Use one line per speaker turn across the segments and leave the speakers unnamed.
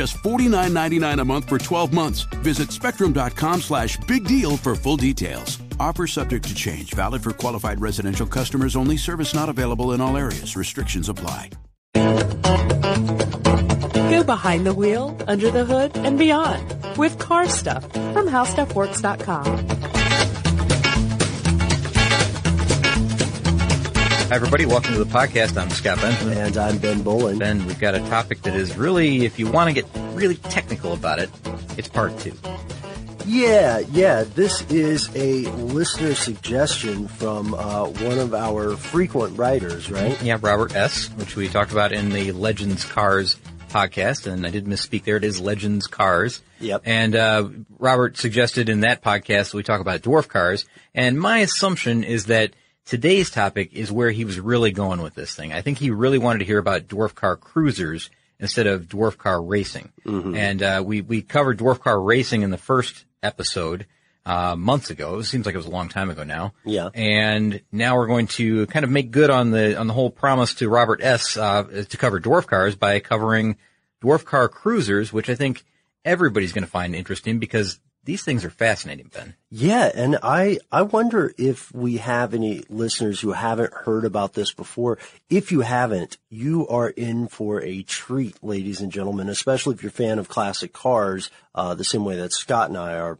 Just $49.99 a month for 12 months. Visit spectrum.com slash big deal for full details. Offer subject to change, valid for qualified residential customers only. Service not available in all areas. Restrictions apply.
Go behind the wheel, under the hood, and beyond with car stuff from howstuffworks.com.
Hi, everybody. Welcome to the podcast. I'm Scott Benjamin.
And I'm Ben Bowlin.
Ben, we've got a topic that is really, if you want to get really technical about it, it's part two.
Yeah, yeah. This is a listener suggestion from uh, one of our frequent writers, right?
Yeah, Robert S., which we talked about in the Legends Cars podcast, and I did misspeak there. It is Legends Cars.
Yep.
And uh, Robert suggested in that podcast we talk about dwarf cars, and my assumption is that today's topic is where he was really going with this thing. I think he really wanted to hear about dwarf car cruisers instead of dwarf car racing.
Mm-hmm.
And uh, we we covered dwarf car racing in the first episode uh, months ago. It seems like it was a long time ago now.
Yeah.
And now we're going to kind of make good on the on the whole promise to Robert S. Uh, to cover dwarf cars by covering dwarf car cruisers, which I think everybody's going to find interesting because these things are fascinating, Ben.
Yeah, and I I wonder if we have any listeners who haven't heard about this before. If you haven't, you are in for a treat, ladies and gentlemen. Especially if you're a fan of classic cars, uh, the same way that Scott and I are.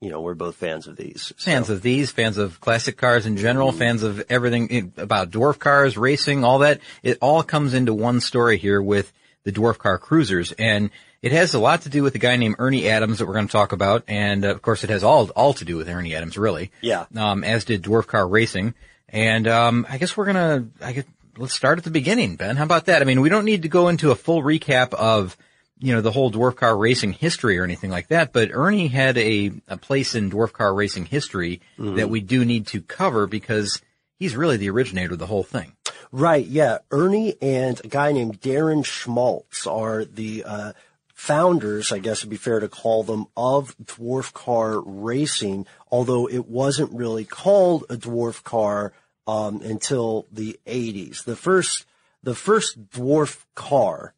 You know, we're both fans of these. So.
Fans of these, fans of classic cars in general, fans of everything about dwarf cars, racing, all that. It all comes into one story here with the dwarf car cruisers, and it has a lot to do with a guy named Ernie Adams that we're going to talk about, and of course, it has all all to do with Ernie Adams, really.
Yeah.
Um, as did dwarf car racing, and um, I guess we're gonna. I guess, let's start at the beginning, Ben. How about that? I mean, we don't need to go into a full recap of you know the whole dwarf car racing history or anything like that, but Ernie had a a place in dwarf car racing history
Mm-hmm.
that we do need to cover because he's really the originator of the whole thing.
Right, yeah. Ernie and a guy named Darren Schmaltz are the uh, founders, I guess it'd be fair to call them, of dwarf car racing, although it wasn't really called a dwarf car um, until the 80s. The first, the first dwarf car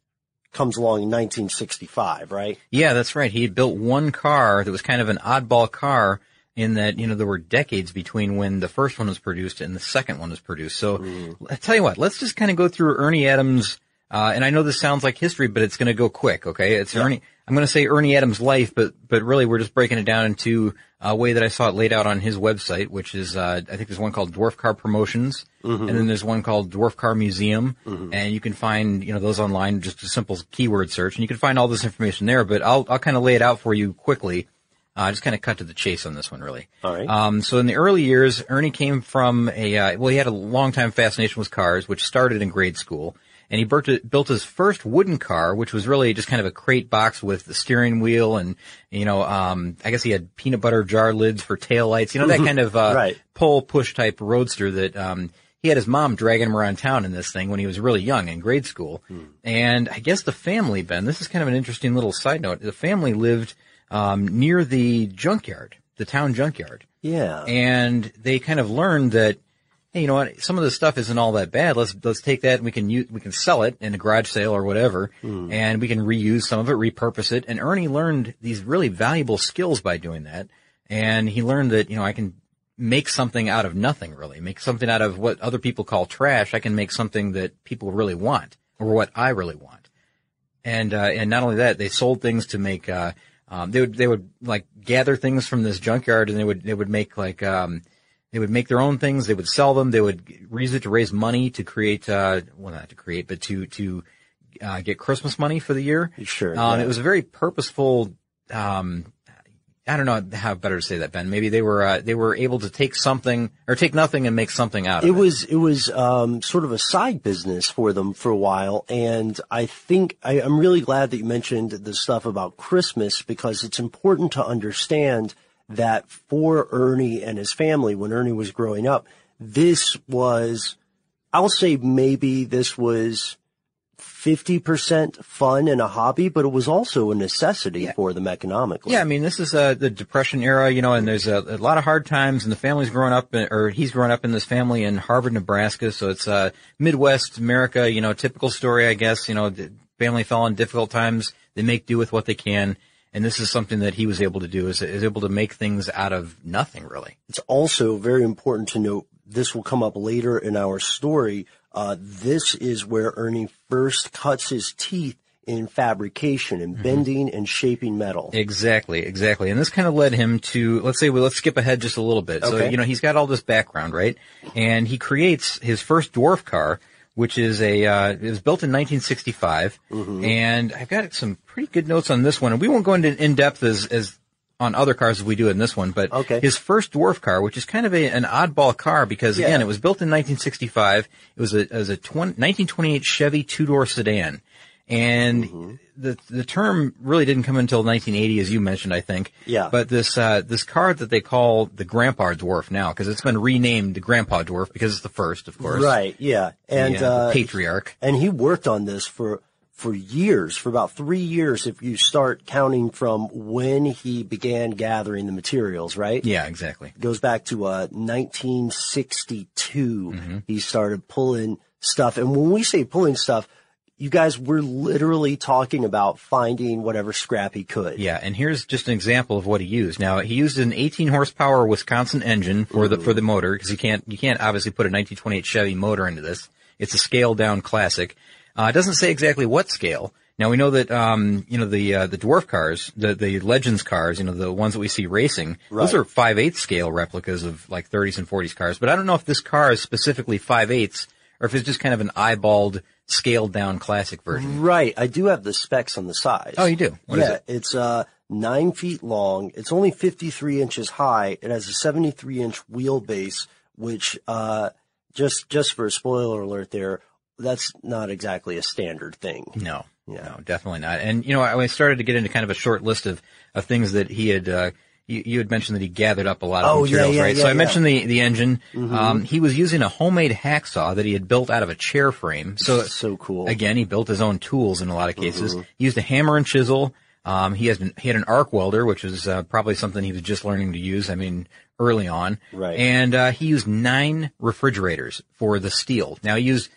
comes along in 1965, right?
Yeah, that's right. He had built one car that was kind of an oddball car in that, you know, there were decades between when the first one was produced and the second one was produced. So I tell you what, let's just kind of go through Ernie Adams. Uh, and I know this sounds like history, but it's going to go quick. Okay. It's Ernie, I'm going to say Ernie Adams' life, but, but really we're just breaking it down into a way that I saw it laid out on his website, which is, uh, I think there's one called Dwarf Car Promotions. And then there's one called Dwarf Car Museum. And you can find, you know, those online, just a simple keyword search. And you can find all this information there, but I'll, I'll kind of lay it out for you quickly. Uh, just kind of cut to the chase on this one, really.
All right.
Um, so in the early years, Ernie came from a, uh, well, he had a long time fascination with cars, which started in grade school. And he built, built his first wooden car, which was really just kind of a crate box with the steering wheel and, you know, um, I guess he had peanut butter jar lids for tail lights, you know, that kind of, uh,
Right.
pull push type roadster that, um, he had his mom dragging him around town in this thing when he was really young in grade school. And I guess the family, Ben, this is kind of an interesting little side note. The family lived, um, near the junkyard, the town junkyard.
Yeah.
And they kind of learned that hey, you know what? Some of this stuff isn't all that bad. Let's let's take that and we can use, we can sell it in a garage sale or whatever, and we can reuse some of it, repurpose it. And Ernie learned these really valuable skills by doing that, and he learned that you know I can make something out of nothing really, make something out of what other people call trash. I can make something that people really want or what I really want. And uh, and not only that, they sold things to make. Uh, um, they would they would like gather things from this junkyard, and they would they would make like um, they would make their own things. They would sell them. They would use it to raise money to create uh, well not to create, but to to uh, get Christmas money for the year.
Sure,
Um,
yeah.
It was a very purposeful. Um, I don't know how better to say that, Ben. Maybe they were uh, they were able to take something or take nothing and make something out of
It
it.
was it was um, sort of a side business for them for a while, and I think I, I'm really glad that you mentioned the stuff about Christmas because it's important to understand that for Ernie and his family, when Ernie was growing up, this was, I'll say maybe this was. 50% fun and a hobby, but it was also a necessity for them economically.
Yeah, I mean, this is uh, the Depression era, you know, and there's a, a lot of hard times, and the family's growing up, in, or he's growing up in this family in Harvard, Nebraska, so it's uh, Midwest America, you know, typical story, I guess. You know, the family fell on difficult times, they make do with what they can, and this is something that he was able to do, is, is able to make things out of nothing, really.
It's also very important to note, this will come up later in our story. Uh, this is where Ernie first cuts his teeth in fabrication and bending and shaping metal.
Exactly, exactly. And this kind of led him to, let's say, well, let's skip ahead just a little bit.
Okay.
So, you know, he's got all this background, right? And he creates his first dwarf car, which is a, uh, it was built in 1965.
Mm-hmm.
And I've got some pretty good notes on this one. And we won't go into in depth as, as, on other cars as we do in this one, but
Okay.
his first dwarf car, which is kind of a, an oddball car because
Yeah.
again, it was built in 1965. It was a, it was a 20, 1928 Chevy two-door sedan. And
Mm-hmm.
the the term really didn't come until 1980, as you mentioned, I think.
Yeah.
But this uh, this car that they call the Grandpa Dwarf now, because it's been renamed the Grandpa Dwarf because it's the first, of course.
Right, yeah. And,
the, uh,
uh,
patriarch.
and he worked on this for, for years, for about three years if you start counting from when he began gathering the materials, right?
Yeah, exactly.
goes back to uh, 1962. He started pulling stuff, and when we say pulling stuff, you guys, we're literally talking about finding whatever scrap he could.
Yeah, and here's just an example of what he used. Now he used an 18 horsepower Wisconsin engine for the for the motor because you can't you can't obviously put a 1928 Chevy motor into this. It's a scaled down classic. Uh, it doesn't say exactly what scale. Now we know that um, you know the uh, the dwarf cars, the the Legends cars, you know the ones that we see racing. Those are five eighths scale replicas of like 30s and 40s cars. But I don't know if this car is specifically five eighths or if it's just kind of an eyeballed scaled down classic version.
Right. I do have the specs on the size.
Oh, you do? What
yeah,
it?
it's uh nine feet long. It's only 53 inches high. It has a 73 inch wheelbase, which uh just just for a spoiler alert, there, that's not exactly a standard thing.
No,
Yeah.
no, definitely not. And you know, I I started to get into kind of a short list of of things that he had. Uh, you, you had mentioned that he gathered up a lot of
Oh,
materials,
yeah,
right?
yeah,
so I
yeah. Mm-hmm.
mentioned the the engine. Um, he was using a homemade hacksaw that he had built out of a chair frame. So
So cool.
Again, he built his own tools in a lot of cases.
Mm-hmm.
He used a hammer and chisel. Um, he has been, he had an arc welder, which was uh, probably something he was just learning to use. I mean, early on.
Right.
And uh, he used nine refrigerators for the steel. Now he used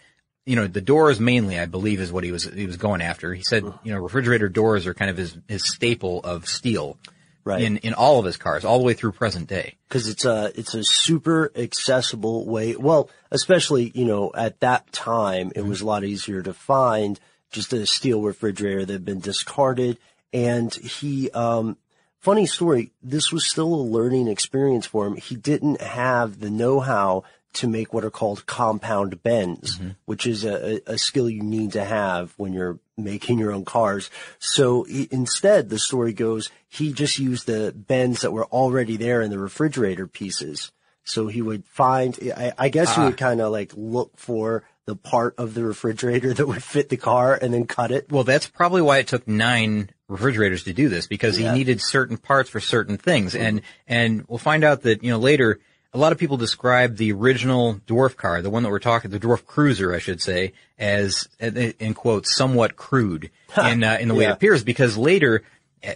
you know, the doors mainly, I believe, is what he was he was going after. He said, you know, refrigerator doors are kind of his his staple of steel
Right.
in in all of his cars, all the way through present day.
because it's a it's a super accessible way. Well, especially you know at that time, it was a lot easier to find just a steel refrigerator that had been discarded. And he, um, funny story, this was still a learning experience for him. He didn't have the know-how to make what are called compound bends, mm-hmm. which is a, a skill you need to have when you're making your own cars. So he, instead, the story goes, he just used the bends that were already there in the refrigerator pieces. So he would find, I, I guess he ah. would kind of like look for the part of the refrigerator that would fit the car and then cut it.
Well, that's probably why it took nine refrigerators to do this because
Yeah.
he needed certain parts for certain things. Mm-hmm. And, and we'll find out that, you know, later, a lot of people describe the original dwarf car, the one that we're talking, the dwarf cruiser, I should say, as, in quotes, somewhat crude in, uh, in the way
Yeah.
it appears because later,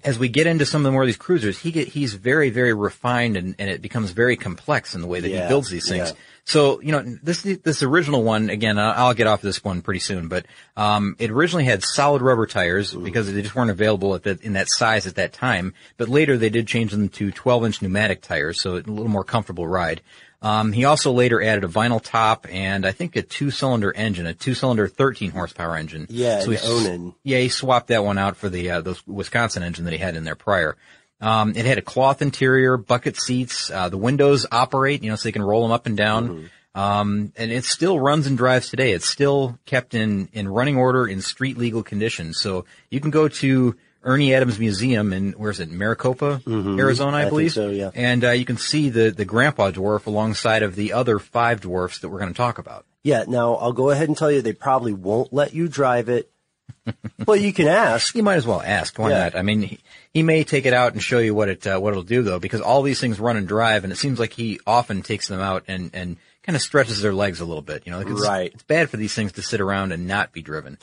as we get into some of the more of these cruisers, he get, he's very, very refined and, and it becomes very complex in the way that
Yeah,
he builds these things.
yeah.
So, you know, this, this original one, again, I'll get off this one pretty soon, but, um, it originally had solid rubber tires
Mm-hmm.
because they just weren't available at that, in that size at that time. But later they did change them to 12 inch pneumatic tires, so a little more comfortable ride. Um, he also later added a vinyl top and I think a two cylinder engine, a two cylinder 13 horsepower engine.
Yeah,
so he,
Onan.
yeah, he swapped that one out for the, uh, the Wisconsin engine that he had in there prior. Um, it had a cloth interior, bucket seats, uh, the windows operate, you know, so they can roll them up and down.
Mm-hmm.
Um, and it still runs and drives today. It's still kept in, in running order in street legal condition. So you can go to Ernie Adams Museum in, where's it, Maricopa, Arizona, I,
I
believe.
so, yeah.
And, uh, you can see the, the grandpa dwarf alongside of the other five dwarfs that we're going to talk about.
Yeah, now I'll go ahead and tell you they probably won't let you drive it. well, you can ask.
You might as well ask. Why
Yeah.
not? I mean, he, he may take it out and show you what it uh, what it'll do though, because all these things run and drive, and it seems like he often takes them out and and kind of stretches their legs a little bit. You know, like it's,
Right.
It's bad for these things to sit around and not be driven.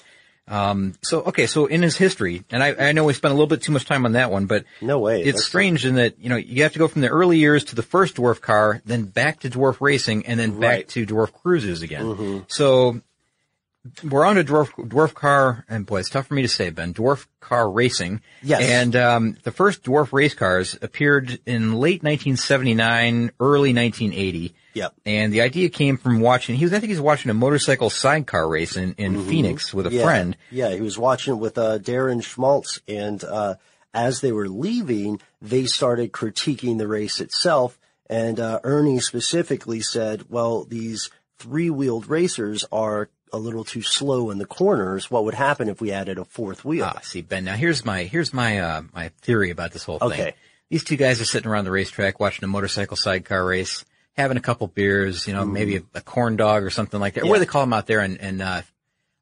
Um, so okay, so in his history, and I, I know we spent a little bit too much time on that one, but
No way.
It's
That's-
strange in that you know you have to go from the early years to the first dwarf car, then back to dwarf racing, and then back
Right.
to dwarf cruisers again. So we're on to dwarf dwarf car, and boy, it's tough for me to say, Ben. Dwarf car racing.
Yes.
And um, the first dwarf race cars appeared in late 1979, early 1980.
Yep.
And the idea came from watching. He was, I think, he was watching a motorcycle sidecar race in, in Phoenix with a
Mm-hmm. yeah,
friend.
Yeah, he was watching it with uh, Darren Schmaltz, and uh, as they were leaving, they started critiquing the race itself. And uh, Ernie specifically said, "Well, these three-wheeled racers are a little too slow in the corners. What would happen if we added a fourth wheel?"
Ah, see, Ben. Now here's my here's my uh, my theory about this whole thing.
Okay.
These two guys are sitting around the racetrack watching a motorcycle sidecar race, having a couple beers, you know, maybe a, a corn dog or something like that. Or What do. They call them out there in, in uh,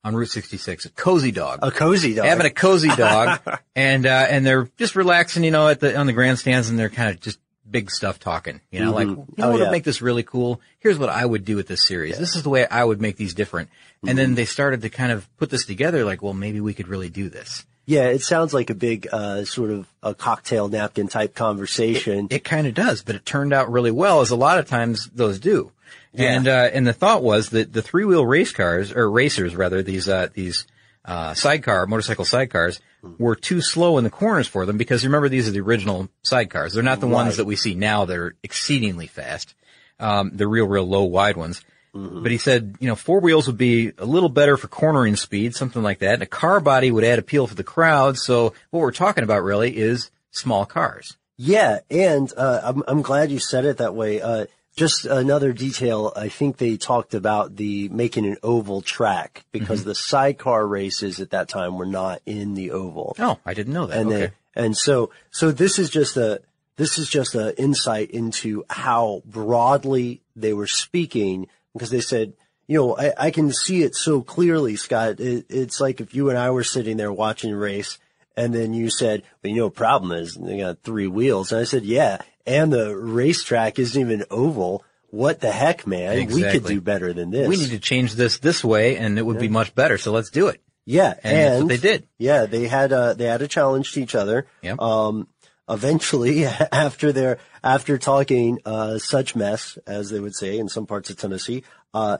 on Route 66? A cozy dog.
a cozy dog.
having a cozy dog, and uh, and they're just relaxing, you know, at the on the grandstands, and they're kind of just big stuff talking, you know, like you know
Oh,
what would
yeah.
make this really cool. Here's what I would do with this series. This is the way I would make these different. And then they started to kind of put this together, like, well, maybe we could really do this.
yeah, it sounds like a big uh, sort of a cocktail napkin type conversation.
It kind of does, but it turned out really well, as a lot of times those do. And uh, and the thought was that the three wheel race cars or racers rather these uh, these uh, sidecar motorcycle sidecars were too slow in the corners for them because remember these are the original sidecars. They're not the ones that we see now that are exceedingly fast. Um, the real real low wide ones. But he said, you know, four wheels would be a little better for cornering speed, something like that. And a car body would add appeal for the crowd. So what we're talking about really is small cars.
Yeah, and uh, I'm I'm glad you said it that way. Uh, just another detail. I think they talked about the making an oval track because
Mm-hmm.
the sidecar races at that time were not in the oval.
Oh, I didn't know that.
and
okay.
they, and so so this is just a this is just an insight into how broadly they were speaking because they said you know I, I can see it so clearly Scott it, it's like if you and I were sitting there watching a race and then you said well you know problem is they got three wheels and I said yeah and the racetrack isn't even oval what the heck man we could do better than this
We need to change this this way, and it would be much better. So let's do it.
yeah
And that's what they did.
yeah they had a they had a challenge to each other
Yep.
um, eventually, after their after talking uh, such mess, as they would say in some parts of Tennessee, uh,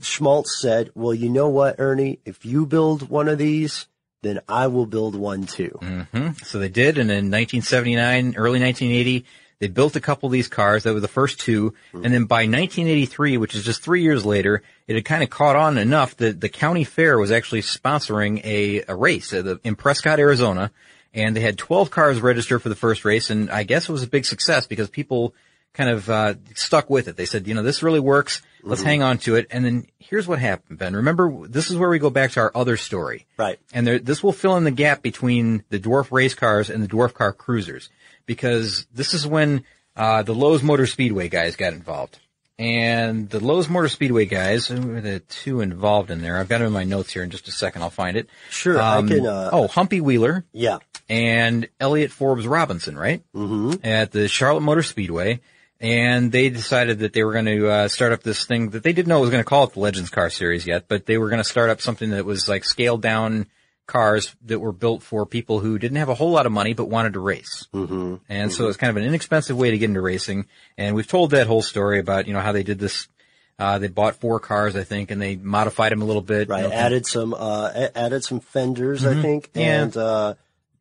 Schmaltz said, "Well, you know what, Ernie? If you build one of these, then I will build one too." Mm-hmm.
So they did, and in 1979, early 1980, they built a couple of these cars. That were the first two, mm-hmm. and then by 1983, which is just three years later, it had kind of caught on enough that the county fair was actually sponsoring a, a race in Prescott, Arizona, and they had 12 cars registered for the first race, and I guess it was a big success because people kind of uh, stuck with it. They said, you know, this really works. Let's hang on to it. And then here's what happened, Ben. Remember, this is where we go back to our other story.
Right.
And there, this will fill in the gap between the dwarf race cars and the dwarf car cruisers because this is when uh, the Lowe's Motor Speedway guys got involved. And the Lowe's Motor Speedway guys, were the two involved in there? I've got it in my notes here in just a second. I'll find it.
Sure, I can, uh,
oh, Humpy Wheeler
Yeah,
and Elliot Forbes Robinson, right? Mm-hmm. At the Charlotte Motor Speedway. And they decided that they were going to uh, start up this thing that they didn't know was going to call it the Legends Car Series yet, but they were going to start up something that was like scaled down cars that were built for people who didn't have a whole lot of money but wanted to race. Mm-hmm. And so it's kind of an inexpensive way to get into racing. And we've told that whole story about, you know, how they did this. Uh, they bought four cars, I think, and they modified them a little bit.
Right.
you know,
added some, uh, added some fenders, I think.
Mm-hmm. Yeah.
And, uh,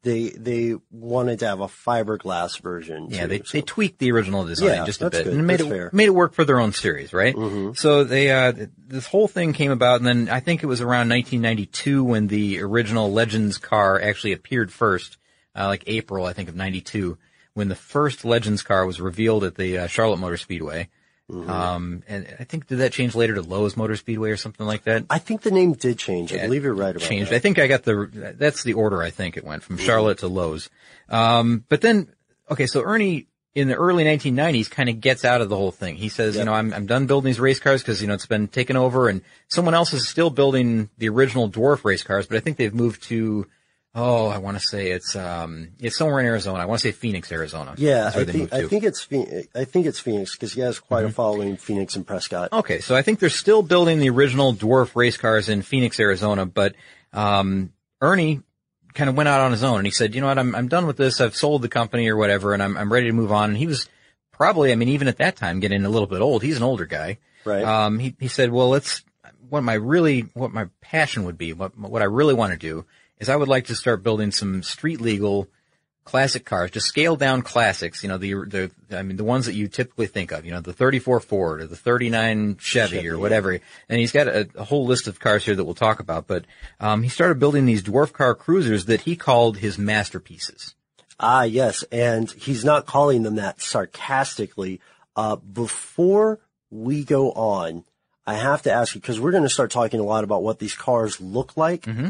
they, they wanted to have a fiberglass version.
Yeah,
too,
they,
so-
they tweaked the original design
Yeah,
just a bit
good.
and made
That's
it
fair.
made it work for their own series, right? So they uh, th- this whole thing came about, and then I think it was around 1992 when the original Legends car actually appeared first, uh, like April I think of '92, when the first Legends car was revealed at the uh, Charlotte Motor Speedway. Um, and I think did that change later to Lowe's Motor Speedway or something like that?
I think the name did change. I believe you're right about
changed.
that.
I think I got the, that's the order I think it went from Charlotte to Lowe's. Um, but then, okay, so Ernie in the early 1990s kind of gets out of the whole thing. He says, you know, I'm, I'm done building these race cars because, you know, it's been taken over and someone else is still building the original dwarf race cars, but I think they've moved to, oh, I want to say it's, um, it's somewhere in Arizona. I want to say Phoenix, Arizona.
Yeah, I think I think it's Phoenix, I think it's Phoenix because he has quite
Mm-hmm.
a following in Phoenix and Prescott.
Okay, so I think they're still building the original dwarf race cars in Phoenix, Arizona, but um, Ernie kind of went out on his own and he said, "You know what? I'm I'm done with this. I've sold the company or whatever, and I'm I'm ready to move on." And he was probably, I mean, even at that time, getting a little bit old. He's an older guy,
Right.
Um, he he said, "Well, let's what my really what my passion would be, what what I really want to do is I would like to start building some street legal." classic cars, just scaled down classics, you know, the, the, I mean, the ones that you typically think of, you know, the 34 Ford or the 39 Chevy, or whatever. And he's got a, a whole list of cars here that we'll talk about, but, um, he started building these dwarf car cruisers that he called his masterpieces.
Ah, yes, and he's not calling them that sarcastically. Uh, before we go on, I have to ask you because we're going to start talking a lot about what these cars look like.
Mm-hmm.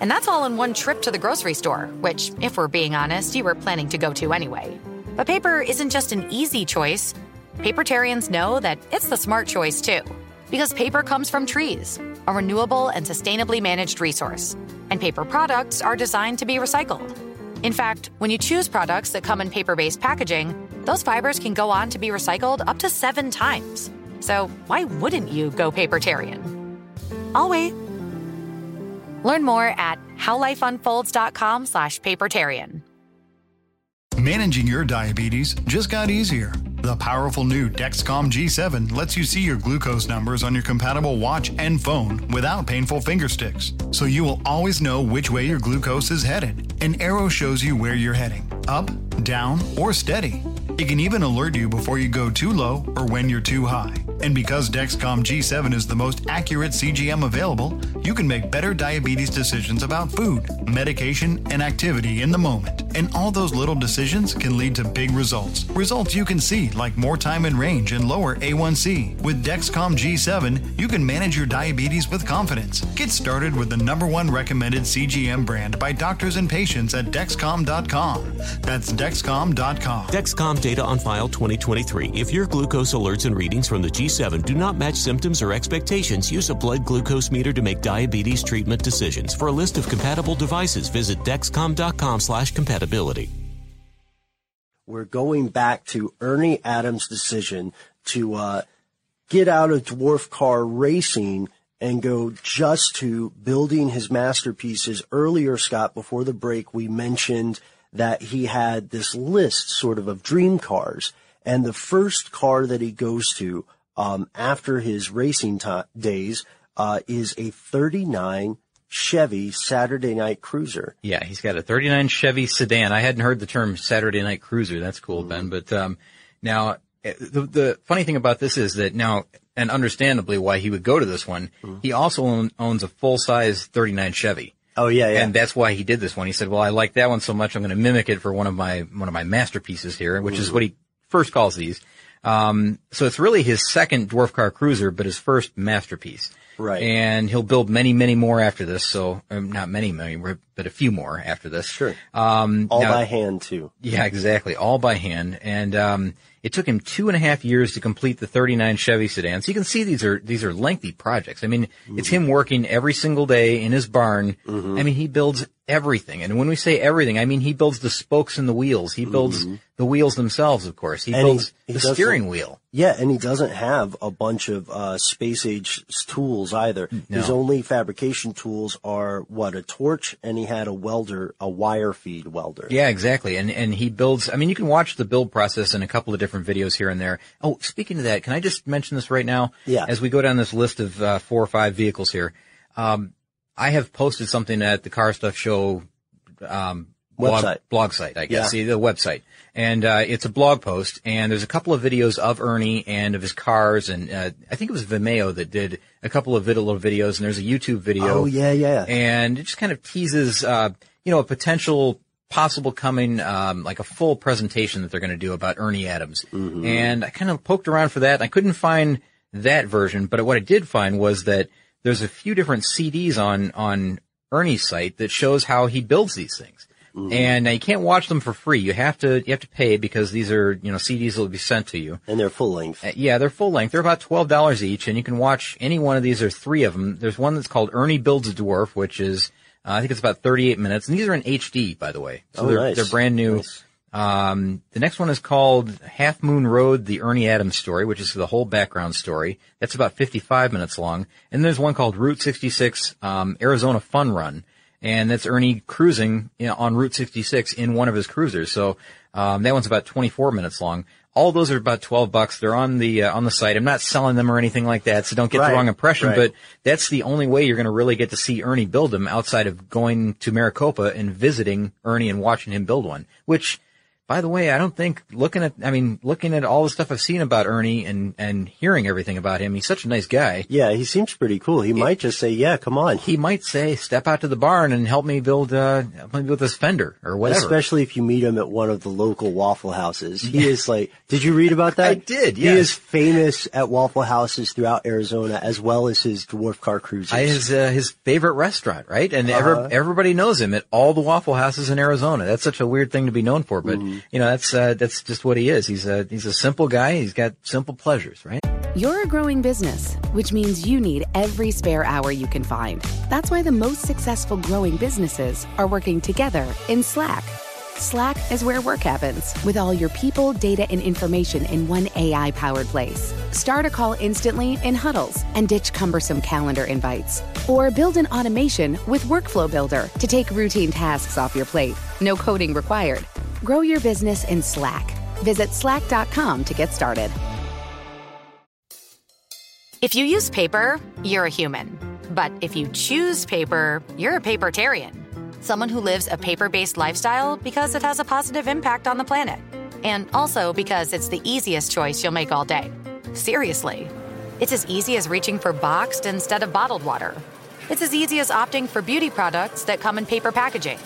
And that's all in one trip to the grocery store, which, if we're being honest, you were planning to go to anyway. But paper isn't just an easy choice. Papertarians know that it's the smart choice too. Because paper comes from trees, a renewable and sustainably managed resource. And paper products are designed to be recycled. In fact, when you choose products that come in paper based packaging, those fibers can go on to be recycled up to seven times. So why wouldn't you go papertarian? I'll wait. Learn more at howlifeunfolds.com slash papertarian.
Managing your diabetes just got easier. The powerful new Dexcom G7 lets you see your glucose numbers on your compatible watch and phone without painful finger sticks. So you will always know which way your glucose is headed. An arrow shows you where you're heading up, down, or steady. It can even alert you before you go too low or when you're too high. And because Dexcom G7 is the most accurate CGM available, you can make better diabetes decisions about food, medication, and activity in the moment. And all those little decisions can lead to big results. Results you can see, like more time in range and lower A1C. With Dexcom G7, you can manage your diabetes with confidence. Get started with the number one recommended CGM brand by doctors and patients at Dexcom.com. That's Dexcom.com.
Dexcom data on file 2023. If your glucose alerts and readings from the G7 do not match symptoms or expectations, use a blood glucose meter to make diabetes treatment decisions. For a list of compatible devices, visit dexcom.com/compatibility.
we're going back to Ernie Adams' decision to uh, get out of dwarf car racing and go just to building his masterpieces. Earlier, Scott, before the break, we mentioned that he had this list sort of of dream cars. And the first car that he goes to um, after his racing ti days uh, is a 39 Chevy Saturday Night Cruiser.
Yeah, he's got a 39 Chevy sedan. I hadn't heard the term Saturday Night Cruiser. That's cool, Ben. But um, now, eh, the, the funny thing about this is that now, and understandably why he would go to this one, he also own, owns a full-size 39 Chevy.
Oh yeah, yeah.
And that's why he did this one. He said, "Well, I like that one so much, I'm going to mimic it for one of my one of my masterpieces here, which is what he first calls these." Um, so it's really his second dwarf car cruiser, but his first masterpiece.
Right.
And he'll build many, many more after this. So um, not many, many, but a few more after this.
Sure.
Um,
All
now-
by hand too.
yeah, exactly. All by hand. And, um, it took him two and a half years to complete the 39 Chevy sedan. So you can see these are, these are lengthy projects. I mean, it's him working every single day in his barn. I mean, he builds everything. And when we say everything, I mean, he builds the spokes and the wheels. He builds the wheels themselves, of course. He
And
builds
he
the steering wheel.
Yeah, and he doesn't have a bunch of uh, space age tools either. His only fabrication tools are what a torch, and he had a welder, a wire feed welder.
Yeah, exactly. And and he builds. I mean, you can watch the build process in a couple of different videos here and there. Oh, speaking of that, can I just mention this right now?
Yeah.
As we go down this list of uh, four or five vehicles here, um, I have posted something at the Car Stuff Show um, blog,
Website.
blog site, I guess.
Yeah.
See the website, and uh, it's a blog post, and there's a couple of videos of Ernie and of his cars, and uh, I think it was Vimeo that did a couple of little videos, and there's a YouTube video.
Oh yeah, yeah.
and it just kind of teases, uh, you know, a potential possible coming, um, like a full presentation that they're going to do about Ernie Adams. And I kind of poked around for that. And I couldn't find that version, but what I did find was that there's a few different CDs on on Ernie's site that shows how he builds these things. And uh, you can't watch them for free. You have to you have to pay because these are you know CDs that will be sent to you.
and they're full length.
Uh, Yeah, they're full length. They're about twelve dollars each, and you can watch any one of these. There's three of them. There's one that's called Ernie Builds a Dwarf, which is uh, I think it's about 38 minutes, and these are in HD, by the way. So
Oh,
they're
nice.
they're brand new.
Nice.
Um, the next one is called Half Moon Road: The Ernie Adams Story, which is the whole background story. That's about 55 minutes long. And there's one called Route 66 um, Arizona Fun Run, and that's Ernie cruising you know, on Route 66 in one of his cruisers. So um, that one's about 24 minutes long. All those are about 12 bucks. They're on the uh, on the site. I'm not selling them or anything like that, so don't get
Right,
the wrong impression.
right.
But that's the only way you're going to really get to see Ernie build them outside of going to Maricopa and visiting Ernie and watching him build one. Which, by the way, I don't think looking at, I mean, looking at all the stuff I've seen about Ernie and, and hearing everything about him, he's such a nice guy.
Yeah, he seems pretty cool. He might just say, "Yeah, come on."
He might say, step out to the barn and help me build, uh, help me build this fender or whatever.
Especially if you meet him at one of the local Waffle Houses. He is like, did you read about that?
I did,
He is famous at Waffle Houses throughout Arizona as well as his dwarf car cruises.
I, his, uh, his favorite restaurant, right? And every,
Uh-huh.
everybody knows him at all the Waffle Houses in Arizona. That's such a weird thing to be known for, but
Mm-hmm.
you know, that's, uh, that's just what he is. He's a, he's a simple guy. He's got simple pleasures, right?
You're a growing business, which means you need every spare hour you can find. That's why the most successful growing businesses are working together in Slack. Slack is where work happens, with all your people, data, and information in one AI powered place. Start a call instantly in huddles and ditch cumbersome calendar invites. Or build an automation with Workflow Builder to take routine tasks off your plate. No coding required. Grow your business in Slack. Visit slack.com to get started.
If you use paper, you're a human. But if you choose paper, you're a papertarian. Someone who lives a paper based lifestyle because it has a positive impact on the planet. And also because it's the easiest choice you'll make all day. Seriously. It's as easy as reaching for boxed instead of bottled water. It's as easy as opting for beauty products that come in paper packaging.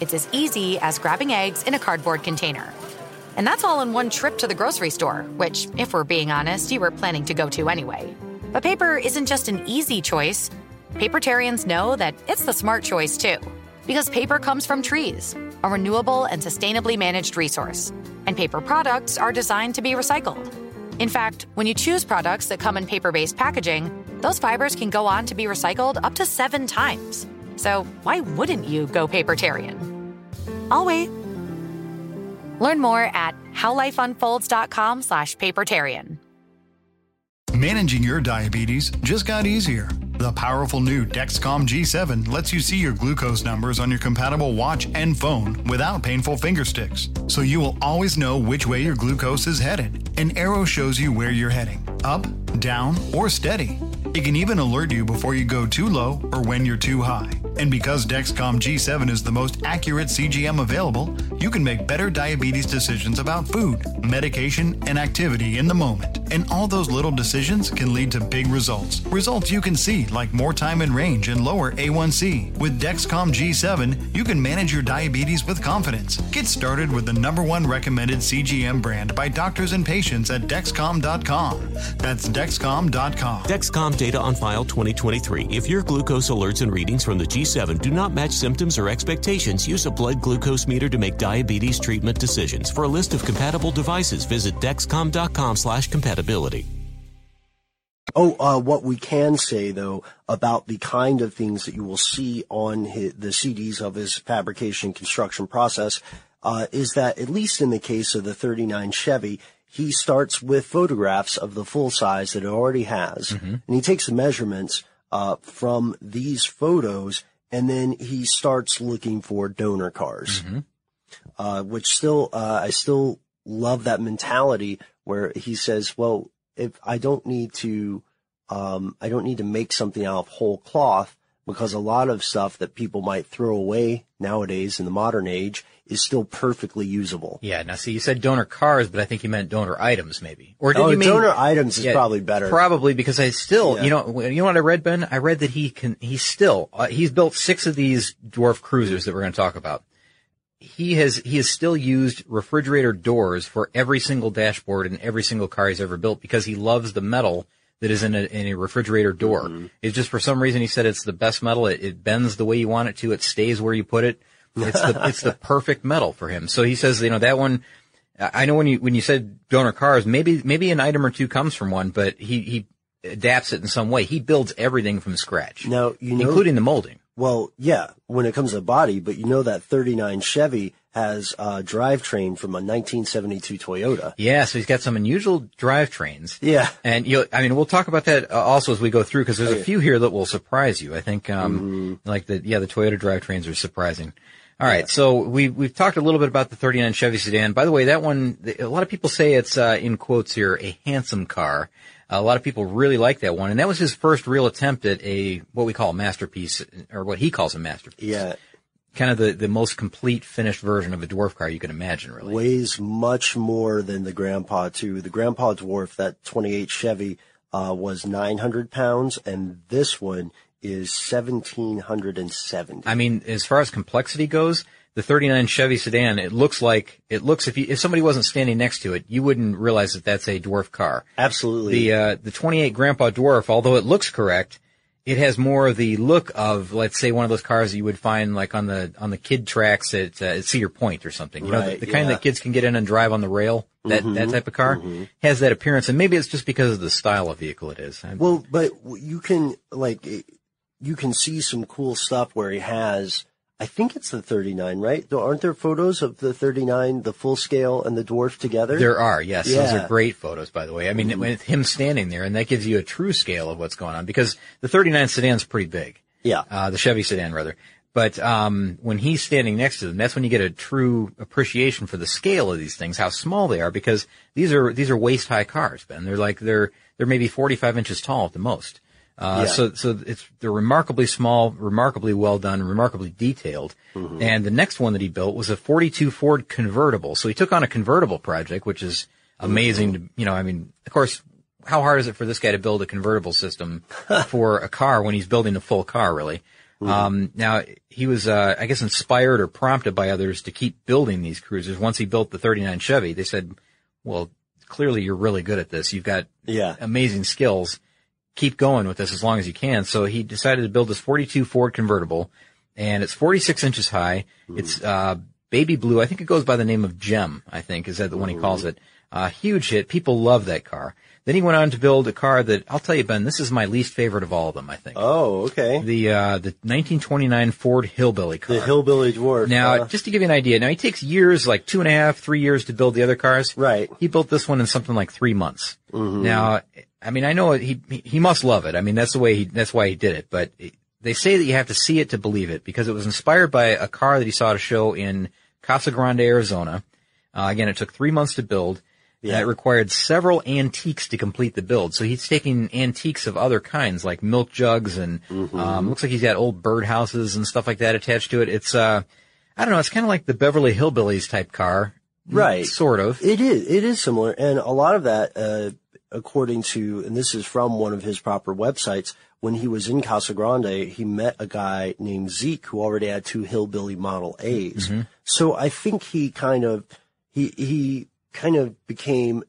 It's as easy as grabbing eggs in a cardboard container. And that's all in one trip to the grocery store, which, if we're being honest, you were planning to go to anyway. But paper isn't just an easy choice. Papertarians know that it's the smart choice too. Because paper comes from trees, a renewable and sustainably managed resource. And paper products are designed to be recycled. In fact, when you choose products that come in paper based packaging, those fibers can go on to be recycled up to seven times. So why wouldn't you go papertarian? I'll wait. Learn more at howlifeunfolds.com slash papertarian.
Managing your diabetes just got easier. The powerful new Dexcom G7 lets you see your glucose numbers on your compatible watch and phone without painful finger sticks. So you will always know which way your glucose is headed. An arrow shows you where you're heading up, down, or steady. It can even alert you before you go too low or when you're too high. And because Dexcom G7 is the most accurate CGM available, you can make better diabetes decisions about food, medication, and activity in the moment. And all those little decisions can lead to big results. Results you can see, like more time in range and lower A1C. With Dexcom G7, you can manage your diabetes with confidence. Get started with the number one recommended CGM brand by doctors and patients at Dexcom.com. That's Dexcom.com.
Dexcom data on file 2023. If your glucose alerts and readings from the G7 do not match symptoms or expectations, use a blood glucose meter to make diabetes treatment decisions. For a list of compatible devices, visit dexcom.com slash compatibility.
Oh, uh, what we can say though about the kind of things that you will see on his, the CDs of his fabrication construction process uh, is that at least in the case of the 39 Chevy, he starts with photographs of the full size that it already has, and he takes the measurements uh, from these photos, and then he starts looking for donor cars, uh, which still uh, I still love that mentality where he says, "Well, if I don't need to, um, I don't need to make something out of whole cloth." Because a lot of stuff that people might throw away nowadays in the modern age is still perfectly usable.
Yeah. Now, see, you said donor cars, but I think you meant donor items, maybe. Or did
Oh,
you mean
donor items is
Yeah,
probably better.
Probably because I still,
Yeah.
you know, you know what I read, Ben? I read that he can, he's still, uh, he's built six of these dwarf cruisers that we're going to talk about. He has, he has still used refrigerator doors for every single dashboard in every single car he's ever built because he loves the metal that is in a, in a refrigerator door.
Mm-hmm.
It's just for some reason he said it's the best metal. It, it bends the way you want it to. It stays where you put it. It's the, it's the perfect metal for him. So he says, you know, that one, I know when you when you said donor cars, maybe maybe an item or two comes from one, but he he adapts it in some way. He builds everything from scratch,
Now, you know,
including the molding.
well, yeah, when it comes to body, but you know that 39 Chevy has a drivetrain from a 1972 Toyota.
Yeah, so he's got some unusual drivetrains.
Yeah.
and you, I mean, we'll talk about that uh, also as we go through because there's a few here that will surprise you. I think, um,
Mm-hmm.
like the yeah, the Toyota drivetrains are surprising. All right, so we we've talked a little bit about the 39 Chevy sedan. By the way, that one, a lot of people say it's uh, in quotes here a handsome car. A lot of people really like that one, and that was his first real attempt at a what we call a masterpiece, or what he calls a masterpiece.
Yeah.
kind of the the most complete finished version of a dwarf car you can imagine, really.
Weighs much more than the Grandpa too. The Grandpa Dwarf, that 28 Chevy, uh, was 900 pounds, and this one is 1770.
I mean, as far as complexity goes, the 39 Chevy sedan, it looks like, it looks, if you, if somebody wasn't standing next to it, you wouldn't realize that that's a dwarf car.
Absolutely.
The, uh, the 28 Grandpa Dwarf, although it looks correct, it has more of the look of, let's say, one of those cars that you would find like on the, on the kid tracks at, uh, at Cedar Point or something. You know, the,
Right,
the kind
yeah.
that kids can get in and drive on the rail. That, that type of car has that appearance. And maybe it's just because of the style of vehicle it is. I-
Well, but you can like you can see some cool stuff where he has. I think it's the 39, right? Though, Aren't there photos of the 39, the full scale, and the dwarf together?
There are, yes. Those
Yeah. Mm-hmm.
are great photos, by the way. I mean, with him standing there, and that gives you a true scale of what's going on because the 39 sedan's pretty big.
Yeah.
Uh, the Chevy sedan, rather. But, um, when he's standing next to them, that's when you get a true appreciation for the scale of these things, how small they are, because these are, these are waist high cars, Ben. They're like, they're, they're maybe 45 inches tall at the most. Uh,
Yeah.
so, so it's, they're remarkably small, remarkably well done, remarkably detailed.
Mm-hmm.
And the next one that he built was a 42 Ford convertible. So he took on a convertible project, which is amazing to, you know, I mean, of course, how hard is it for this guy to build a convertible system for a car when he's building a full car, really? Um, now he was, uh, I guess inspired or prompted by others to keep building these cruisers. Once he built the 39 Chevy, they said, well, clearly you're really good at this. You've got
Yeah.
amazing skills. Keep going with this as long as you can. So he decided to build this 42 Ford convertible and it's 46 inches high. It's, uh, baby blue. I think it goes by the name of Gem, I think is that the one he calls it. Uh, huge hit. People love that car. Then he went on to build a car that I'll tell you, Ben, this is my least favorite of all of them, I think.
Oh, okay.
The, uh, the 1929 Ford Hillbilly car.
The hillbilly dwarf.
Now,
uh,
just to give you an idea, now he takes years, like two and a half, three years to build the other cars.
Right.
He built this one in something like three months. Now, I mean, I know he he must love it. I mean, that's the way he that's why he did it. But they say that you have to see it to believe it because it was inspired by a car that he saw at a show in Casa Grande, Arizona. Uh, again, it took three months to build.
Yeah.
It required several antiques to complete the build. So he's taking antiques of other kinds, like milk jugs and,
Mm-hmm.
um, looks like he's got old birdhouses and stuff like that attached to it. It's, uh, I don't know, it's kind of like the Beverly Hillbillies type car.
Right.
Sort of.
It is. It is similar, and a lot of that, uh, according to, and this is from one of his proper websites. When he was in Casa Grande, he met a guy named Zeke who already had two Hillbilly Model A's. So I think he kind of he he kind of became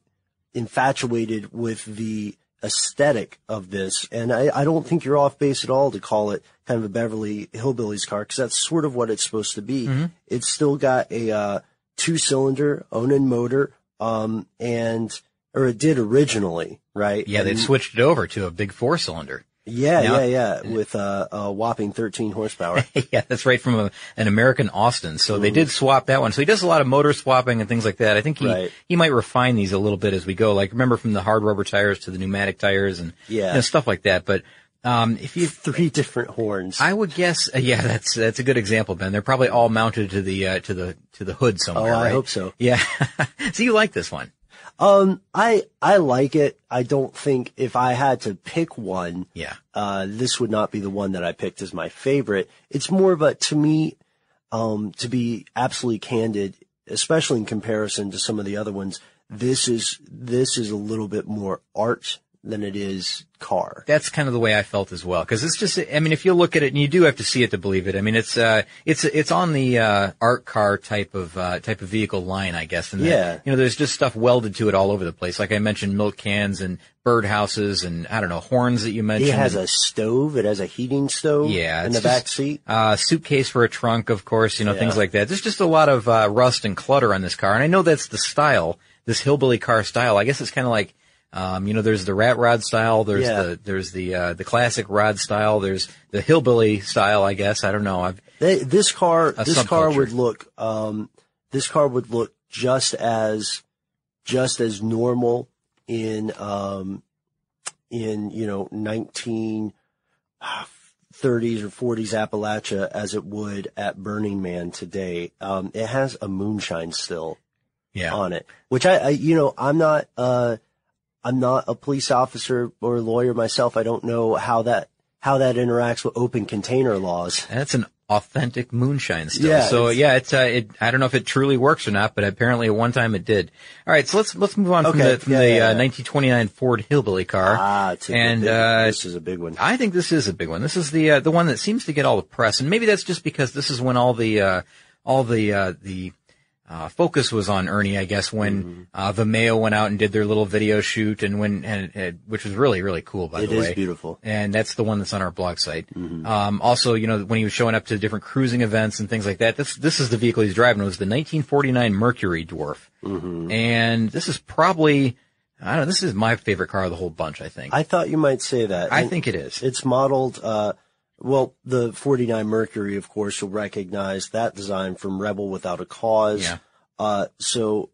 infatuated with the aesthetic of this, and I, I don't think you're off base at all to call it kind of a Beverly Hillbillies car because that's sort of what it's supposed to be. It's still got a uh, two-cylinder Onan motor, um, and or it did originally, right?
Yeah, they switched it over to a big four cylinder.
yeah,
Now-
yeah, yeah, with uh, a whopping 13 horsepower.
yeah, that's right from a, an American Austin. So they did swap that one. So he does a lot of motor swapping and things like that. I think he
Right.
he might refine these a little bit as we go. Like remember from the hard rubber tires to the pneumatic tires and
Yeah.
you know, stuff like that. But um, if you
Three different horns.
I would guess, uh, yeah, that's that's a good example, Ben. They're probably all mounted to the uh, to the to the hood somewhere.
Oh, I
right?
hope so.
Yeah. so you like this one?
Um, I I like it. I don't think if I had to pick one,
Yeah.
uh, this would not be the one that I picked as my favorite. It's more of a to me, um, to be absolutely candid, especially in comparison to some of the other ones. This is this is a little bit more art than it is car.
That's kind of the way I felt as well. Cause it's just, I mean, if you look at it and you do have to see it to believe it. I mean, it's, uh, it's, it's on the, uh, art car type of, uh, type of vehicle line, I guess. And
Yeah.
you know, there's just stuff welded to it all over the place. Like I mentioned, milk cans and birdhouses and I don't know, horns that you mentioned.
It has a stove. It has a heating stove.
Yeah,
in the back seat.
uh, suitcase for a trunk, of course, you know, things like that. There's just a lot of, uh, rust and clutter on this car. And I know that's the style, this hillbilly car style. I guess it's kind of like, um, you know, there's the rat rod style, there's
Yeah.
the, there's the, uh, the classic rod style, there's the hillbilly style, I guess. I don't know. I've,
They, this car, this car would look, um, this car would look just as, just as normal in, um, in, you know, 1930s or 40s Appalachia as it would at Burning Man today. Um, it has a moonshine still
yeah.
on it, which I, I, you know, I'm not, uh, I'm not a police officer or a lawyer myself. I don't know how that, how that interacts with open container laws.
That's an authentic moonshine still.
Yeah,
so
it's-
yeah, it's, uh, it, I don't know if it truly works or not, but apparently at one time it did. All right. So let's, let's move on from the, from
yeah,
the,
yeah,
uh, 1929 Ford Hillbilly car.
Ah, it's a
and,
big,
uh,
this is a big one.
I think this is a big one. This is the uh, the one that seems to get all the press, and maybe that's just because this is when all the uh, all the uh, the uh, focus was on Ernie. I guess when
Mm-hmm.
uh, the Mayo went out and did their little video shoot, and when and, uh, which was really really cool by
It
the
is
way.
beautiful. Mm-hmm.
and that's the one that's on our blog site. Um, also, you know, when he was showing up to different cruising events and things like that, this this is the vehicle he's driving. It was the 1949 Mercury Dwarf,
Mm-hmm.
and this is probably I don't know. This is my favorite car of the whole bunch. I think.
I thought you might say that.
I
And
think it is.
It's modeled, uh, well, the 49 Mercury, of course, you'll recognize that design from Rebel Without a Cause.
Yeah.
Uh, so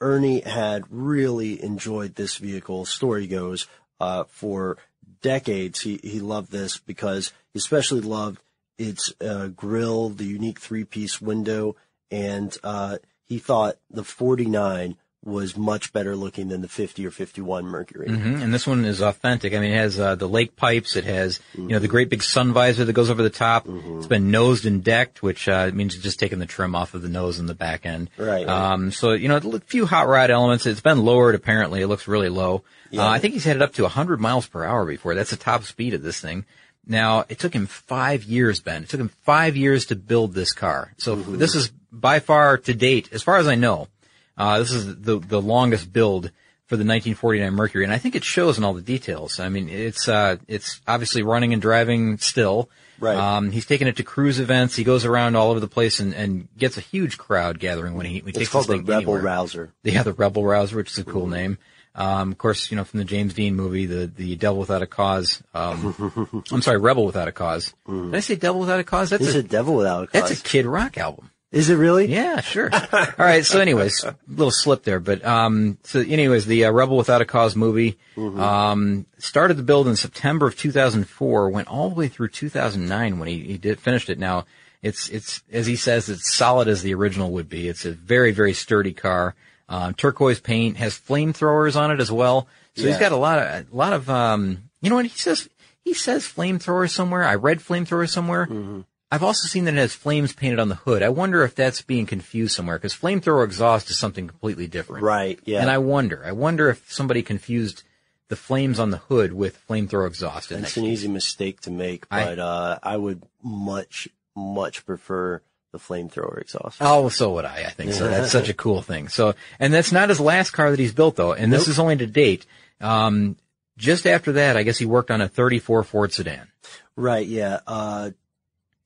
Ernie had really enjoyed this vehicle, story goes, uh, for decades. He, he loved this because he especially loved its, uh, grill, the unique three piece window, and, uh, he thought the 49 was much better looking than the 50 or 51 Mercury.
hmm And this one is authentic. I mean, it has uh, the lake pipes. It has, you know, the great big sun visor that goes over the top. It's been nosed and decked, which uh, means just taking the trim off of the nose and the back end.
Right, right.
Um, so, you know, a few hot rod elements. It's been lowered, apparently. It looks really low.
Yeah.
Uh, I think he's headed up to 100 miles per hour before. That's the top speed of this thing. Now, it took him five years, Ben. It took him five years to build this car. So this is by far to date, as far as I know, uh, this is the the longest build for the 1949 Mercury, and I think it shows in all the details. I mean, it's uh, it's obviously running and driving still.
Right.
Um, he's taking it to cruise events. He goes around all over the place and, and gets a huge crowd gathering when he, when he
It's called the Rebel
anywhere.
Rouser.
Yeah, the Rebel Rouser, which is a cool name. Um, of course, you know, from the James Dean movie, the, the Devil Without a Cause. Um, I'm sorry, Rebel Without a Cause. Did I say Devil Without a Cause? That's a,
a Devil Without a Cause.
that's a Kid Rock album.
Is it really?
Yeah, sure. All right. So, anyways, little slip there, but um, so anyways, the uh, Rebel Without a Cause movie um started the build in September of 2004, went all the way through 2009 when he, he did finished it. Now, it's it's as he says, it's solid as the original would be. It's a very very sturdy car. Um, turquoise paint has flamethrowers on it as well. So he's got a lot of, a lot of, um, you know what he says? He says flamethrower somewhere. I read flamethrower somewhere.
Mm-hmm.
I've also seen that it has flames painted on the hood. I wonder if that's being confused somewhere because flamethrower exhaust is something completely different.
Right, yeah.
And I wonder, I wonder if somebody confused the flames on the hood with flamethrower exhaust.
It's an
case.
easy mistake to make,
I-
but uh, I would much, much prefer the flamethrower exhaust.
Oh, so would I. I think so. That's such a cool thing. So, and that's not his last car that he's built though. And this is only to date. Um, just after that, I guess he worked on a 34 Ford sedan.
Right, yeah. Uh,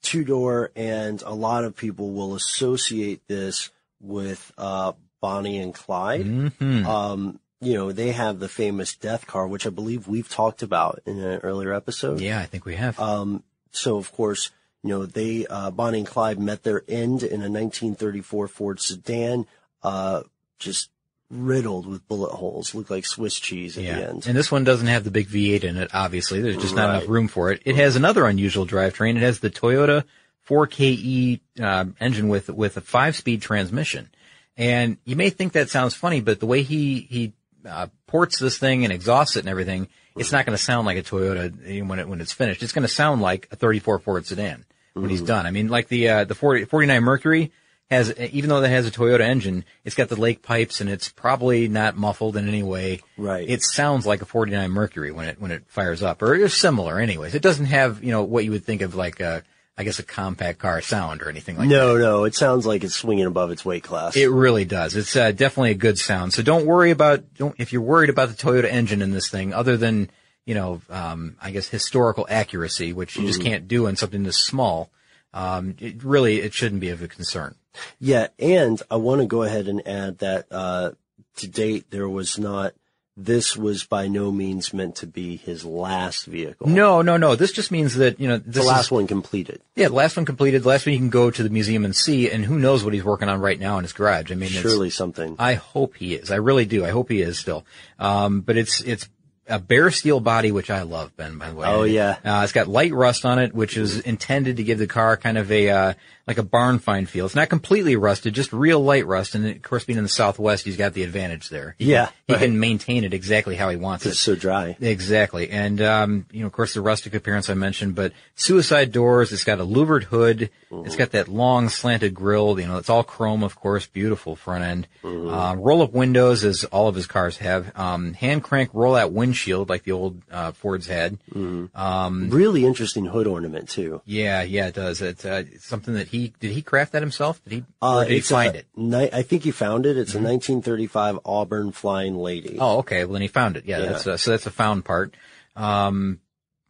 two door, and a lot of people will associate this with uh, Bonnie and Clyde.
Mhm.
Um, you know, they have the famous death car, which I believe we've talked about in an earlier episode.
Yeah, I think we have.
Um, so of course, you know, they, uh, Bonnie and Clyde met their end in a 1934 Ford sedan, uh, just riddled with bullet holes, looked like Swiss cheese at
yeah.
the end.
And this one doesn't have the big V8 in it, obviously. There's just not enough room for it. It has another unusual drivetrain. It has the Toyota 4KE uh, engine with with a five-speed transmission. And you may think that sounds funny, but the way he he uh, ports this thing and exhausts it and everything, it's not going to sound like a Toyota eh, when it when it's finished. It's going to sound like a 34 Ford sedan when he's done. I mean, like the uh, the 40, 49 Mercury has, even though that has a Toyota engine, it's got the lake pipes and it's probably not muffled in any way.
Right.
It sounds like a 49 Mercury when it when it fires up, or it's similar. Anyways, it doesn't have you know what you would think of like a I guess a compact car sound or anything like that.
no, no, it sounds like it's swinging above its weight class.
It really does. It's uh, definitely a good sound. So don't worry about don't if you're worried about the Toyota engine in this thing, other than you know, um, I guess historical accuracy, which you just
Mm-hmm.
can't do in something this small. Um, it really it shouldn't be of a concern.
Yeah, and I want to go ahead and add that uh, to date there was not. This was by no means meant to be his last vehicle.
No, no, no. This just means that you know
the last
is,
one completed.
Yeah, the last one completed. The last one you can go to the museum and see, and who knows what he's working on right now in his garage. I mean, it's-
Surely something.
I hope he is. I really do. I hope he is still. Um, but it's it's a bare steel body, which I love, Ben. By the way.
Oh, yeah.
Uh, it's got light rust on it, which is intended to give the car kind of a uh, like a barn find feel. It's not completely rusted, just real light rust. And of course, being in the Southwest, he's got the advantage there. He
Yeah,
can, he
right.
can maintain it exactly how he wants it.
It's so dry.
Exactly. And, um, you know, of course, the rustic appearance I mentioned, but suicide doors, it's got a louvered hood. It's got that long slanted grille. You know, it's all chrome, of course, beautiful front end. Uh, roll up windows as all of his cars have. Um, hand crank roll out windshield like the old, uh, Fords had.
Really interesting hood ornament too.
Yeah, yeah, it does. It's, uh, it's something that he, did he craft that himself? Did he,
Uh,
did he
it's a
find it?
ni- I think he found it. It's a 1935 Auburn Flying Lady.
Oh, okay. Well, then he found it. Yeah,
Yeah.
that's uh so that's a found part. Um,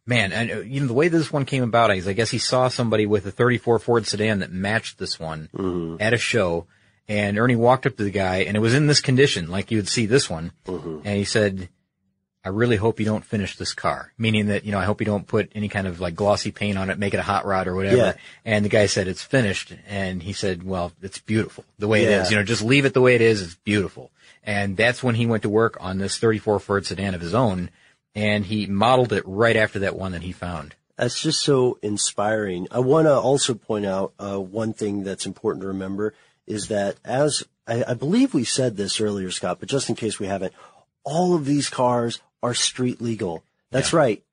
man, and uh, you know the way this one came about is I guess he saw somebody with a 34 Ford sedan that matched this one
Mm-hmm.
at a show, and Ernie walked up to the guy, and it was in this condition, like you would see this one,
Mm-hmm.
and he said. I really hope you don't finish this car. Meaning that, you know, I hope you don't put any kind of like glossy paint on it, make it a hot rod or whatever.
Yeah.
And the guy said it's finished. And he said, well, it's beautiful the way it
Yeah.
is. You know, just leave it the way it is. It's beautiful. And that's when he went to work on this 34 Ford sedan of his own. And he modeled it right after that one that he found.
That's just so inspiring. I want to also point out uh, one thing that's important to remember is that as I, I believe we said this earlier, Scott, but just in case we haven't, all of these cars are street legal. That's right.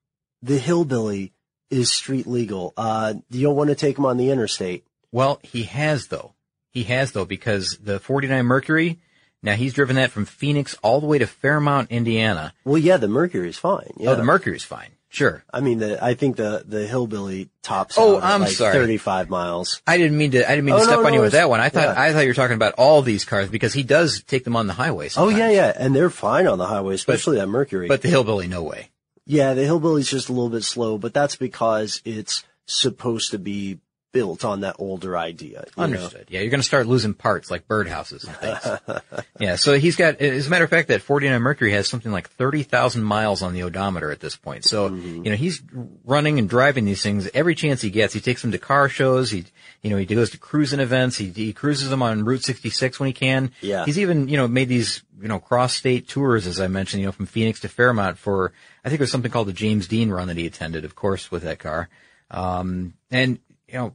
The hillbilly is street legal. Uh, you don't want to take him on the interstate.
Well, he has though. He has though because the 49 Mercury, now he's driven that from Phoenix all the way to Fairmount, Indiana.
Well, yeah, the Mercury's fine. Yeah.
Oh, the Mercury's fine. Sure.
I mean, the, I think the, the hillbilly tops
Oh,
out
I'm
like
sorry.
35 miles.
I didn't mean to. I didn't mean to
Oh,
step
no,
on you with that one. I thought.
yeah.
I thought you were talking about all these cars because he does take them on the highway.
Oh, yeah, yeah. And they're fine on the highway, especially that Mercury.
But the hillbilly, no way.
Yeah, the hillbilly's just a little bit slow, but that's because it's supposed to be built on that older idea. you know?
Understood. Yeah, you're going to start losing parts like birdhouses and things. yeah. So he's got. As a matter of fact, that 49 Mercury has something like 30,000 miles on the odometer at this point. So
Mm-hmm.
you know he's running and driving these things every chance he gets. He takes them to car shows. He you know he goes to cruising events. He, he cruises them on Route 66 when he can.
Yeah.
He's even you know made these you know cross state tours as I mentioned. You know from Phoenix to Fairmount for I think it was something called the James Dean run that he attended, of course, with that car. Um, and you know,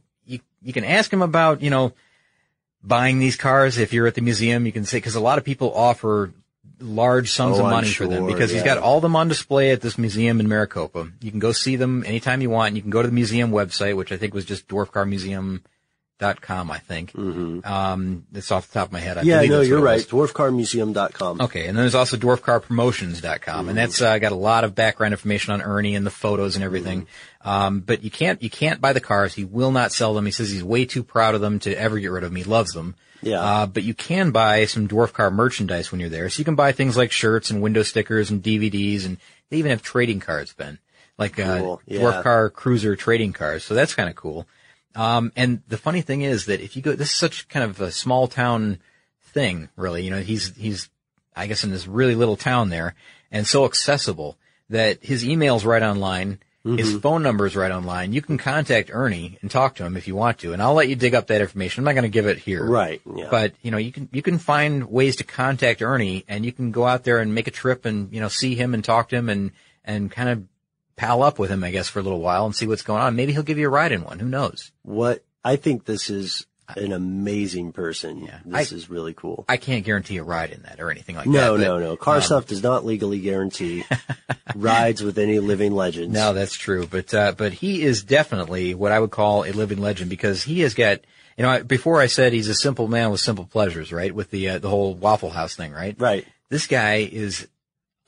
you, can ask him about, you know, buying these cars, if you're at the museum, you can say, cause a lot of people offer large sums
Oh,
of money for them
sure,
because he's got all of them on display at this museum in Maricopa. You can go see them anytime you want. And you can go to the museum website, which I think was just dwarfcarmuseum.com, I think. Mm-hmm. Um, it's off the top of my head. I
yeah, no, you're right. Dwarfcarmuseum.com.
Okay, and then there's also dwarfcarpromotions.com, and that's uh, got a lot of background information on Ernie and the photos and everything. Um, but you can't you can't buy the cars. He will not sell them. He says he's way too proud of them to ever get rid of them. He loves them.
Yeah.
Uh, but you can buy some dwarf car merchandise when you're there. So you can buy things like shirts and window stickers and DVDs, and they even have trading cards, Ben, like uh,
Cool, yeah.
dwarf car cruiser trading cars. So that's kind of cool. Um, and the funny thing is that if you go, this is such kind of a small town thing, really. You know, he's, he's, I guess in this really little town there and so accessible that his email's right online. His mm-hmm. phone number is right online. You can contact Ernie and talk to him if you want to, and I'll let you dig up that information. I'm not going to give it here.
Right, yeah.
But, you know, you can, you can find ways to contact Ernie and you can go out there and make a trip and, you know, see him and talk to him and, and kind of pal up with him, I guess, for a little while and see what's going on. Maybe he'll give you a ride in one. Who knows?
What I think this is an amazing person.
Yeah.
This
I-
is really cool.
I can't guarantee a ride in that or anything like that.
no,
but-
no, no. Car
um,
stuff does not legally guarantee rides with any living legends.
No, that's true. But, uh, but he is definitely what I would call a living legend because he has got, you know, I- before I said he's a simple man with simple pleasures, right? With the, uh, the whole Waffle House thing, right?
Right.
This guy is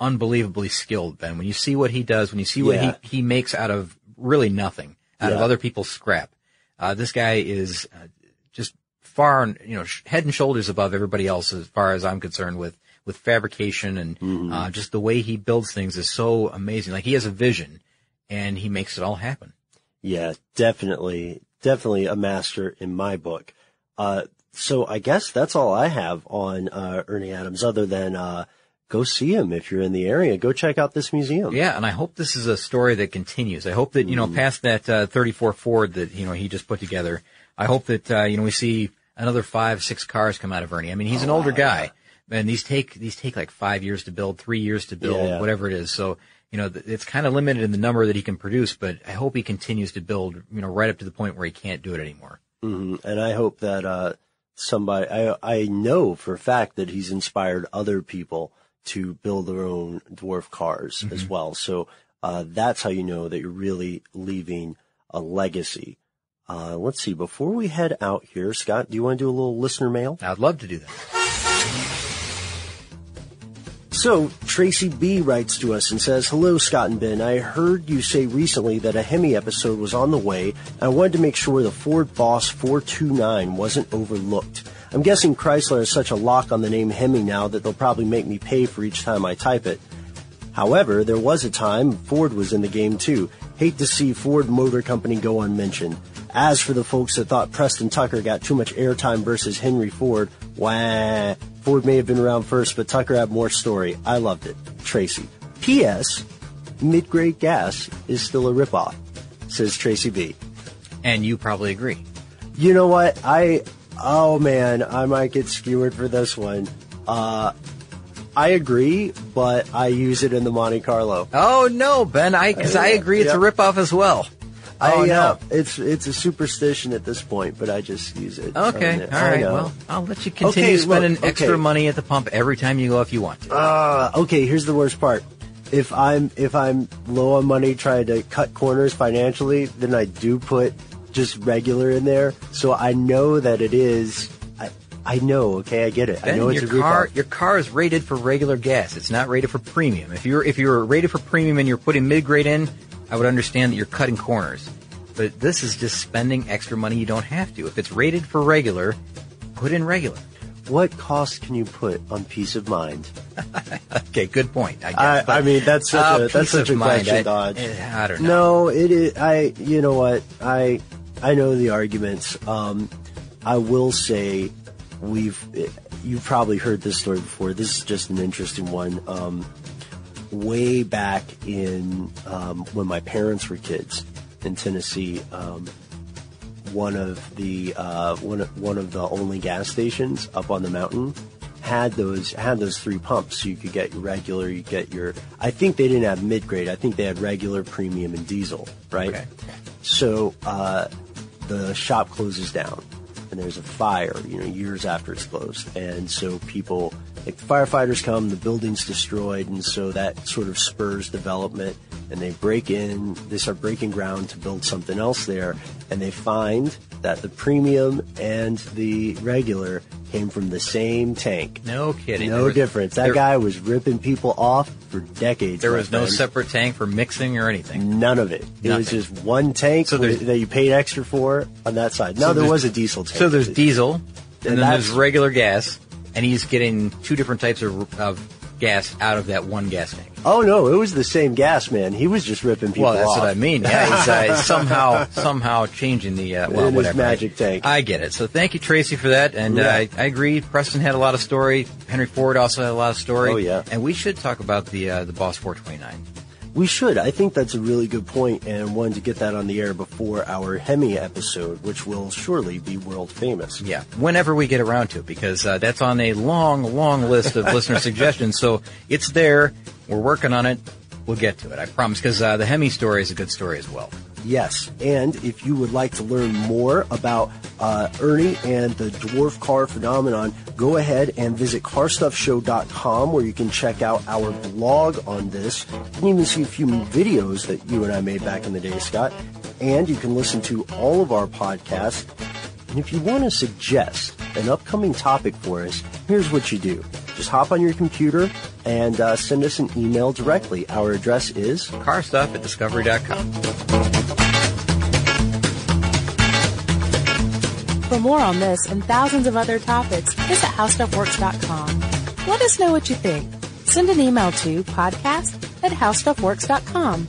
unbelievably skilled, Ben. When you see what he does, when you see what
Yeah.
he, he makes out of really nothing, out of other people's scrap, uh, this guy is far, you know, head and shoulders above everybody else as far as I'm concerned with, with fabrication and,
Mm-hmm.
uh, just the way he builds things is so amazing. Like he has a vision and he makes it all happen.
Yeah, definitely, definitely a master in my book. Uh, so I guess that's all I have on, uh, Ernie Adams other than, uh, go see him if you're in the area. Go check out this museum.
Yeah, and I hope this is a story that continues. I hope that you know, past that uh, 34 Ford that you know he just put together. I hope that uh, you know we see another five, six cars come out of Ernie. I mean, he's an older guy, and these take these take like five years to build, three years to build,
Yeah, yeah.
whatever it is. So you know, th- it's kind of limited in the number that he can produce. But I hope he continues to build, you know, right up to the point where he can't do it anymore.
Mhm. And I hope that, uh, somebody, I, I know for a fact that he's inspired other people to build their own dwarf cars as
Mm-hmm.
well. So, uh, that's how you know that you're really leaving a legacy. Uh, let's see, before we head out here, Scott, do you want to do a little listener mail?
I'd love to do that.
So, Tracy B writes to us and says, Hello, Scott and Ben. I heard you say recently that a Hemi episode was on the way, and I wanted to make sure the Ford Boss 429 wasn't overlooked. I'm guessing Chrysler has such a lock on the name Hemi now that they'll probably make me pay for each time I type it. However, there was a time Ford was in the game too. Hate to see Ford Motor Company go unmentioned. As for the folks that thought Preston Tucker got too much airtime versus Henry Ford, wah. Ford may have been around first, but Tucker had more story. I loved it. Tracy. P.S. Mid-grade gas is still a ripoff, says Tracy B.
And you probably agree.
You know what? I, oh man, I might get skewered for this one. Uh, I agree, but I use it in the Monte Carlo.
Oh no, Ben! I because I agree it's a ripoff as well.
I,
Oh, no.
uh, it's it's a superstition at this point, but I just use it.
Okay, all
I
right. Well, I'll let you continue
Okay, look,
spending
okay.
extra money at the pump every time you go if you want to.
Uh, okay, here's the worst part. If I'm if I'm low on money trying to cut corners financially, then I do put just regular in there. So I know that it is. I I know. Okay, I get it. I know it's
your
a
car
ripoff.
your car is rated for regular gas. It's not rated for premium. If you're if you're rated for premium and you're putting mid grade in, I would understand that you're cutting corners. But this is just spending extra money you don't have to. If it's rated for regular, put in regular.
What cost can you put on peace of mind?
Okay, good point. I guess.
I, I mean, that's such
uh,
a that's such a
mind,
question
I-
dodge.
eh, I don't know.
No, it is. I. You know what? I. I know the arguments. Um, I will say, we've. You've probably heard this story before. This is just an interesting one. Um, way back in um, when my parents were kids in Tennessee, um, one of the uh, one of, one of the only gas stations up on the mountain had those had those three pumps. So you could get your regular, you get your. I think they didn't have mid grade. I think they had regular, premium, and diesel. Right.
Okay.
So uh, the shop closes down, and there's a fire, you know, years after it's closed. And so people, like the firefighters come, the building's destroyed, and so that sort of spurs development. And they break in, they start breaking ground to build something else there, and they find that the premium and the regular came from the same tank.
No kidding.
No
was-
difference. That
there-
guy was ripping people off for decades.
There was no
friend.
separate tank for mixing or anything.
None of it. It was just one tank
So
that you paid extra for on that side. No,
So
there was a diesel tank.
So there's diesel, and, then there's regular gas, and he's getting two different types of, of gas out of that one gas tank.
Oh no, it was the same gas, man. He was just ripping people
well, that's
off.
what I mean. Yeah, he's uh, somehow somehow changing the uh, well, whatever.
magic tank.
I get it. So thank you, Tracy, for that. And uh, I, I agree. Preston had a lot of story. Henry Ford also had a lot of story.
Oh, yeah.
And we should talk about the uh, the Boss 429.
We should. I think that's a really good point and wanted to get that on the air before our Hemi episode, which will surely be world famous.
Yeah, whenever we get around to it, because uh, that's on a long, long list of listener suggestions. So it's there. We're working on it. We'll get to it. I promise. Because uh, the Hemi story is a good story as well.
Yes, and if you would like to learn more about uh, Ernie and the dwarf car phenomenon, go ahead and visit carstuffshow.com where you can check out our blog on this. You can even see a few videos that you and I made back in the day, Scott. And you can listen to all of our podcasts. And if you want to suggest an upcoming topic for us, here's what you do. Just hop on your computer and uh, send us an email directly. Our address is
Carstuff at discovery.com.
For more on this and thousands of other topics, visit howstuffworks.com. Let us know what you think. Send an email to podcast at howstuffworks.com.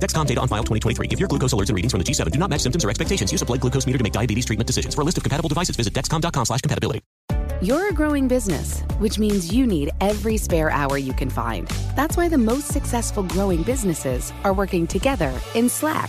Dexcom data on file 2023. If your glucose alerts and readings from the G7 do not match symptoms or expectations, use a blood glucose meter to make diabetes treatment decisions. For a list of compatible devices, visit dexcom.com slash compatibility.
You're a growing business, which means you need every spare hour you can find. That's why the most successful growing businesses are working together in Slack.